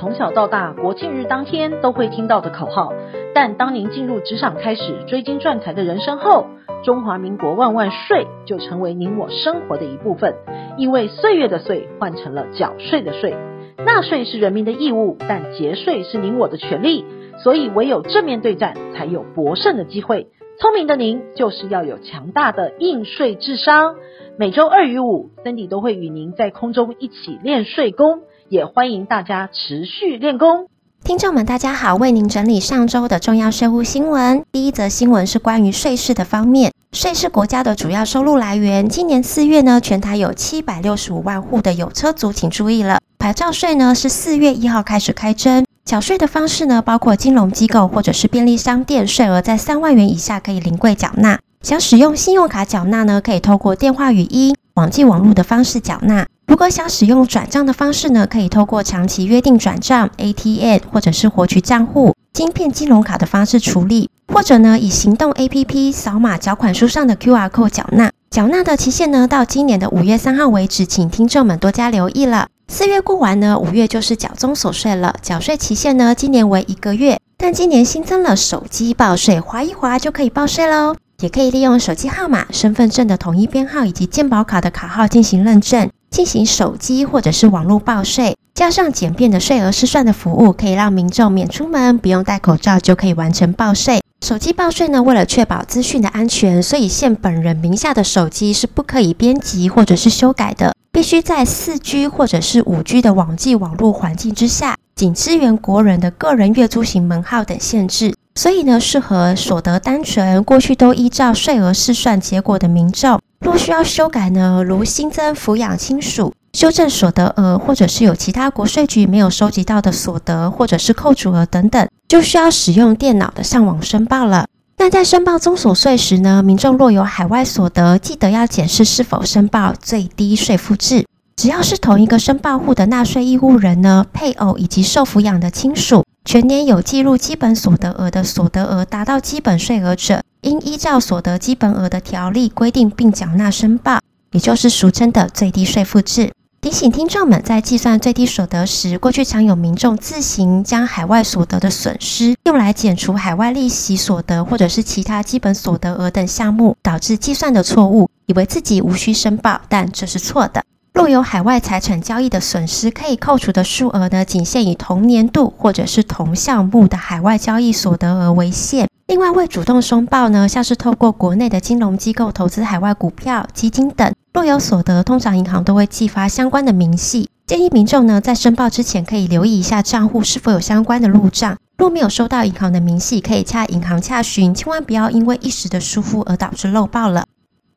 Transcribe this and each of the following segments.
从小到大国庆日当天都会听到的口号，但当您进入职场开始追金赚财的人生后，中华民国万万税就成为您我生活的一部分，因为岁月的岁换成了缴税的税。纳税是人民的义务，但节税是您我的权利，所以唯有正面对战，才有博胜的机会。聪明的您，就是要有强大的应税智商。每周二与五森迪都会与您在空中一起练税功，也欢迎大家持续练功。听众们，大家好，为您整理上周的重要税务新闻。第一则新闻是关于税事的方面，税是国家的主要收入来源。今年四月呢，全台有七百六十五万户的有车族，请注意了，牌照税呢是四月一号开始开征。缴税的方式呢，包括金融机构或者是便利商店，税额在三万元以下可以临柜缴纳。想使用信用卡缴纳呢，可以透过电话语音、网际网络的方式缴纳。如果想使用转账的方式呢，可以透过长期约定转账、ATM 或者是活取账户、芯片金融卡的方式处理，或者呢以行动 APP 扫码缴款书上的 QR code 缴纳。缴纳的期限呢，到今年的五月三号为止，请听众们多加留意了。四月过完呢，五月就是缴综所税了。缴税期限呢，今年为一个月，但今年新增了手机报税，滑一滑就可以报税喽。也可以利用手机号码、身份证的统一编号以及健保卡的卡号进行认证，进行手机或者是网络报税。加上简便的税额试算的服务，可以让民众免出门，不用戴口罩就可以完成报税。手机报税呢，为了确保资讯的安全，所以现本人名下的手机是不可以编辑或者是修改的。必须在四 G 或者是五 G 的网际网络环境之下，仅支援国人的个人月租型门号等限制。所以呢，适合所得单纯、过去都依照税额试算结果的民众，若需要修改呢，如新增抚养亲属、修正所得额，或者是有其他国税局没有收集到的所得，或者是扣除额等等，就需要使用电脑的上网申报了。那在申报综所税时呢，民众若有海外所得，记得要检视是否申报最低税负制。只要是同一个申报户的纳税义务人呢，配偶以及受抚养的亲属，全年有计入基本所得额的所得额达到基本税额者，应依照所得基本额的条例规定并缴纳申报，也就是俗称的最低税负制。提醒听众们，在计算最低所得时，过去常有民众自行将海外所得的损失用来减除海外利息所得，或者是其他基本所得额等项目，导致计算的错误，以为自己无需申报，但这是错的。若有海外财产交易的损失，可以扣除的数额呢，仅限以同年度或者是同项目的海外交易所得额为限。另外，未主动申报呢，像是透过国内的金融机构投资海外股票、基金等。若有所得，通常银行都会寄发相关的明细。建议民众呢，在申报之前可以留意一下账户是否有相关的入账。若没有收到银行的明细，可以洽银行洽询，千万不要因为一时的疏忽而导致漏报了。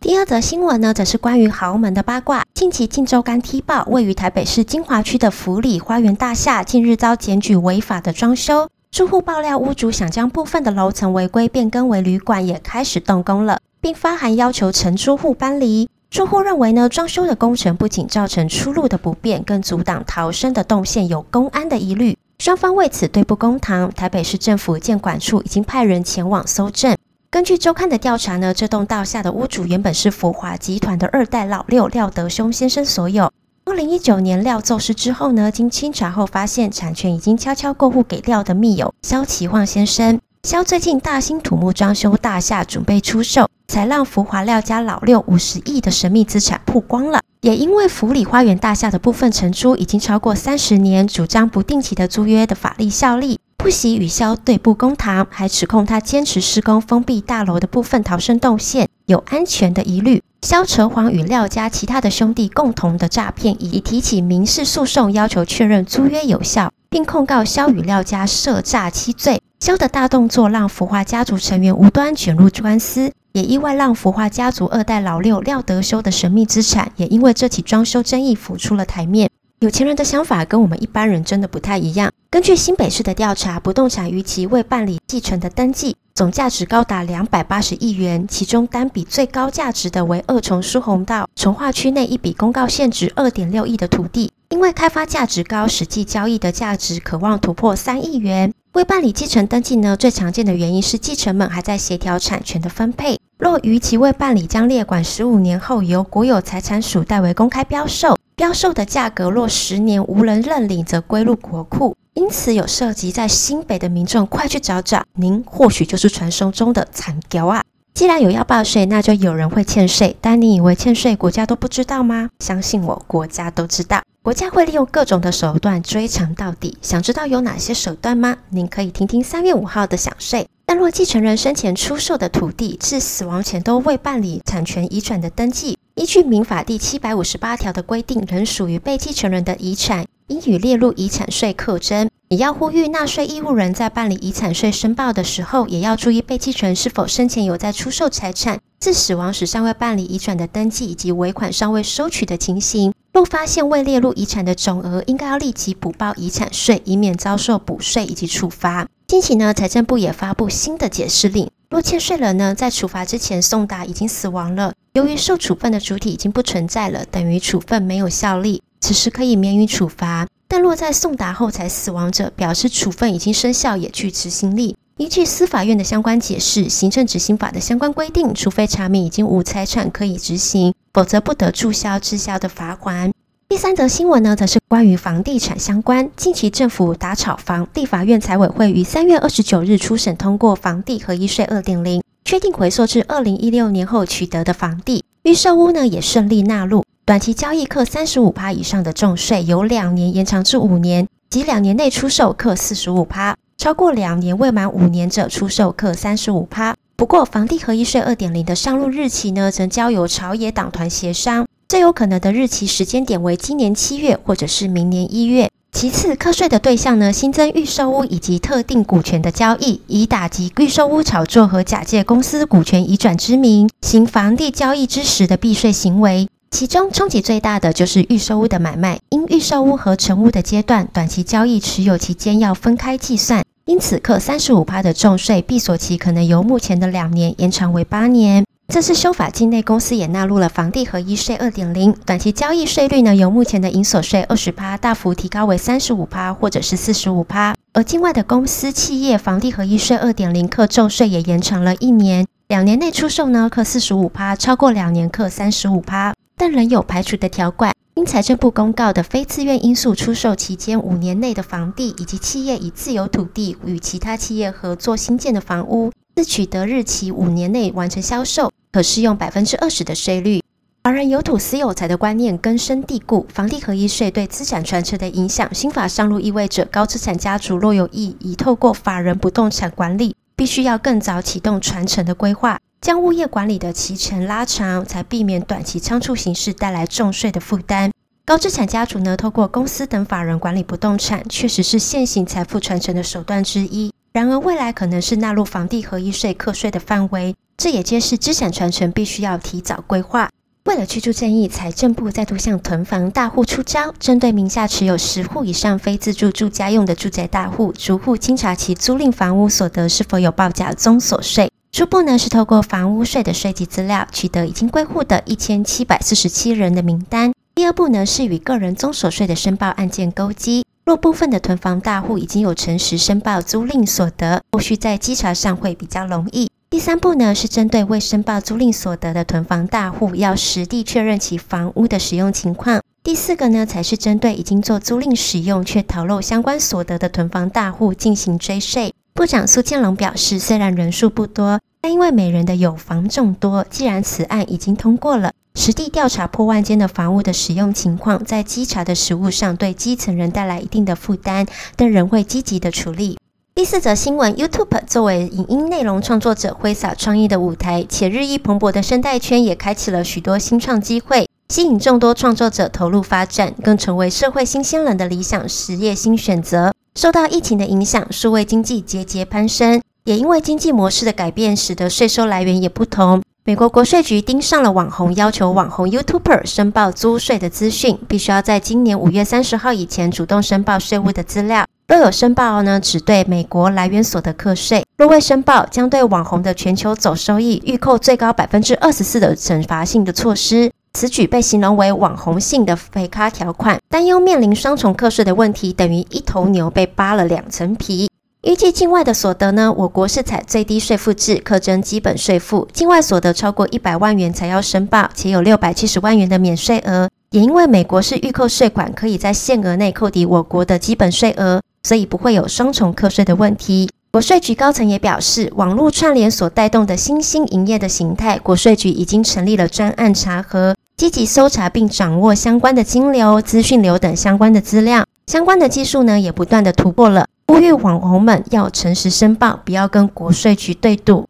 第二则新闻呢，则是关于豪门的八卦。近期《镜周刊》踢爆，位于台北市金华区的福里花园大厦近日遭检举违法的装修。住户爆料，屋主想将部分的楼层违规变更为旅馆，也开始动工了，并发函要求承租户搬离。住户认为呢，装修的工程不仅造成出入的不便，更阻挡逃生的动线，有公安的疑虑。双方为此对簿公堂，台北市政府建管处已经派人前往搜证。根据周刊的调查呢，这栋大厦的屋主原本是福华集团的二代老六廖德兄先生所有。二零一九年廖骤逝之后呢，经清查后发现产权已经悄悄过户给廖的密友肖其晃先生。肖最近大兴土木装修大厦，准备出售。才让福华廖家老六五十亿的神秘资产曝光了。也因为福里花园大厦的部分承租已经超过三十年，主张不定期的租约的法律效力，不惜与萧对簿公堂，还指控他坚持施工封闭大楼的部分逃生动线有安全的疑虑。萧扯谎与廖家其他的兄弟共同的诈骗，已提起民事诉讼，要求确认租约有效，并控告萧与廖家涉诈欺罪。萧的大动作让福华家族成员无端卷入官司。也意外让福华家族二代老六廖德修的神秘资产，也因为这起装修争议浮出了台面。有钱人的想法跟我们一般人真的不太一样。根据新北市的调查，不动产逾期未办理继承的登记，总价值高达两百八十亿元，其中单笔最高价值的为二重疏洪道重划区内一笔公告现值二点六亿的土地，因为开发价值高，实际交易的价值可望突破三亿元。未办理继承登记呢，最常见的原因是继承们还在协调产权的分配。若逾期未办理，将列管十五年后由国有财产署代为公开标售，标售的价格若十年无人认领，则归入国库。因此有涉及在新北的民众，快去找找，您或许就是传说中的残条啊！既然有要报税，那就有人会欠税。但你以为欠税国家都不知道吗？相信我，国家都知道。国家会利用各种的手段追偿到底。想知道有哪些手段吗？您可以听听三月五号的享税。但若继承人生前出售的土地至死亡前都未办理产权移转的登记，依据民法第七百五十八条的规定，仍属于被继承人的遗产。应予列入遗产税课征。也要呼吁纳税义务人在办理遗产税申报的时候，也要注意被继承人是否生前有在出售财产、自死亡时尚未办理移转的登记，以及尾款尚未收取的情形。若发现未列入遗产的总额，应该要立即补报遗产税，以免遭受补税以及处罚。近期呢，财政部也发布新的解释令，若欠税人呢在处罚之前送达已经死亡了，由于受处分的主体已经不存在了，等于处分没有效力。此时可以免予处罚，但若在送达后才死亡者，表示处分已经生效，也具执行力。依据司法院的相关解释，行政执行法的相关规定，除非查明已经无财产可以执行，否则不得注销滞销的罚锾。第三则新闻呢，则是关于房地产相关。近期政府打炒房，立法院财委会于三月二十九日初审通过房地合一税二点零，确定回溯至二零一六年后取得的房地预售屋呢，也顺利纳入。短期交易课三十五趴以上的重税，由两年延长至五年，及两年内出售课四十五趴，超过两年未满五年者出售课三十五趴。不过，房地合一税二点零的上路日期呢，则交由朝野党团协商，最有可能的日期时间点为今年七月，或者是明年一月。其次，课税的对象呢，新增预售屋以及特定股权的交易，以打击预售屋炒作和假借公司股权移转之名行房地交易之时的避税行为。其中冲击最大的就是预售屋的买卖，因预售屋和成屋的阶段，短期交易持有期间要分开计算，因此课三十五趴的重税，闭锁期可能由目前的两年延长为八年。这次修法境内公司也纳入了房地合一税二点零，短期交易税率呢，由目前的营所税二十趴大幅提高为三十五趴或者是四十五趴，而境外的公司企业房地合一税二点零课重税也延长了一年，两年内出售呢课四十五趴，超过两年课三十五趴。但仍有排除的条款，因财政部公告的非自愿因素出售期间五年内的房地，以及企业以自有土地与其他企业合作新建的房屋，自取得日期五年内完成销售，可适用百分之二十的税率。华人有土私有财的观念根深蒂固，房地合一税对资产传承的影响，新法上路意味着高资产家族若有意以透过法人不动产管理，必须要更早启动传承的规划。将物业管理的期程拉长，才避免短期仓促行事带来重税的负担。高资产家族呢，透过公司等法人管理不动产，确实是现行财富传承的手段之一。然而，未来可能是纳入房地合一税课税的范围，这也揭示资产传承必须要提早规划。为了居住正义，财政部再度向囤房大户出招，针对名下持有十户以上非自住住家用的住宅大户，逐户清查其租赁房屋所得是否有报缴综所税。初步呢是透过房屋税的税籍资料，取得已经归户的一千七百四十七人的名单。第二步呢是与个人综所税的申报案件勾稽。若部分的囤房大户已经有诚实申报租赁所得，后续在稽查上会比较容易。第三步呢是针对未申报租赁所得的囤房大户，要实地确认其房屋的使用情况。第四个呢才是针对已经做租赁使用却逃漏相关所得的囤房大户进行追税。部长苏建龙表示，虽然人数不多，但因为每人的有房众多，既然此案已经通过了，实地调查破万间的房屋的使用情况，在稽查的实务上对基层人带来一定的负担，但仍会积极的处理。第四则新闻：YouTube 作为影音内容创作者挥洒创意的舞台，且日益蓬勃的生态圈也开启了许多新创机会，吸引众多创作者投入发展，更成为社会新鲜人的理想实业新选择。受到疫情的影响，数位经济节节攀升，也因为经济模式的改变，使得税收来源也不同。美国国税局盯上了网红，要求网红 YouTuber 申报租税的资讯，必须要在今年五月三十号以前主动申报税务的资料。若有申报呢，只对美国来源所得课税；若未申报，将对网红的全球总收益预扣最高百分之二十四的惩罚性的措施。此举被形容为网红性的肥咖条款，担忧面临双重课税的问题，等于一头牛被扒了两层皮。预计境外的所得呢，我国是采最低税负制，课征基本税负。境外所得超过一百万元才要申报，且有六百七十万元的免税额。也因为美国是预扣税款，可以在限额内扣抵我国的基本税额，所以不会有双重课税的问题。国税局高层也表示，网络串联所带动的新兴营业的形态，国税局已经成立了专案查核，积极搜查并掌握相关的金流、资讯流等相关的资料。相关的技术呢，也不断的突破了。呼吁网红们要诚实申报，不要跟国税局对赌。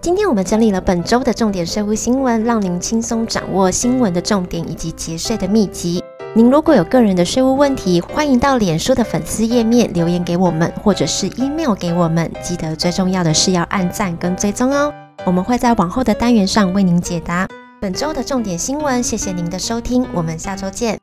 今天我们整理了本周的重点税务新闻，让您轻松掌握新闻的重点以及节税的秘籍。您如果有个人的税务问题，欢迎到脸书的粉丝页面留言给我们，或者是 email 给我们。记得最重要的是要按赞跟追踪哦，我们会在往后的单元上为您解答本周的重点新闻。谢谢您的收听，我们下周见。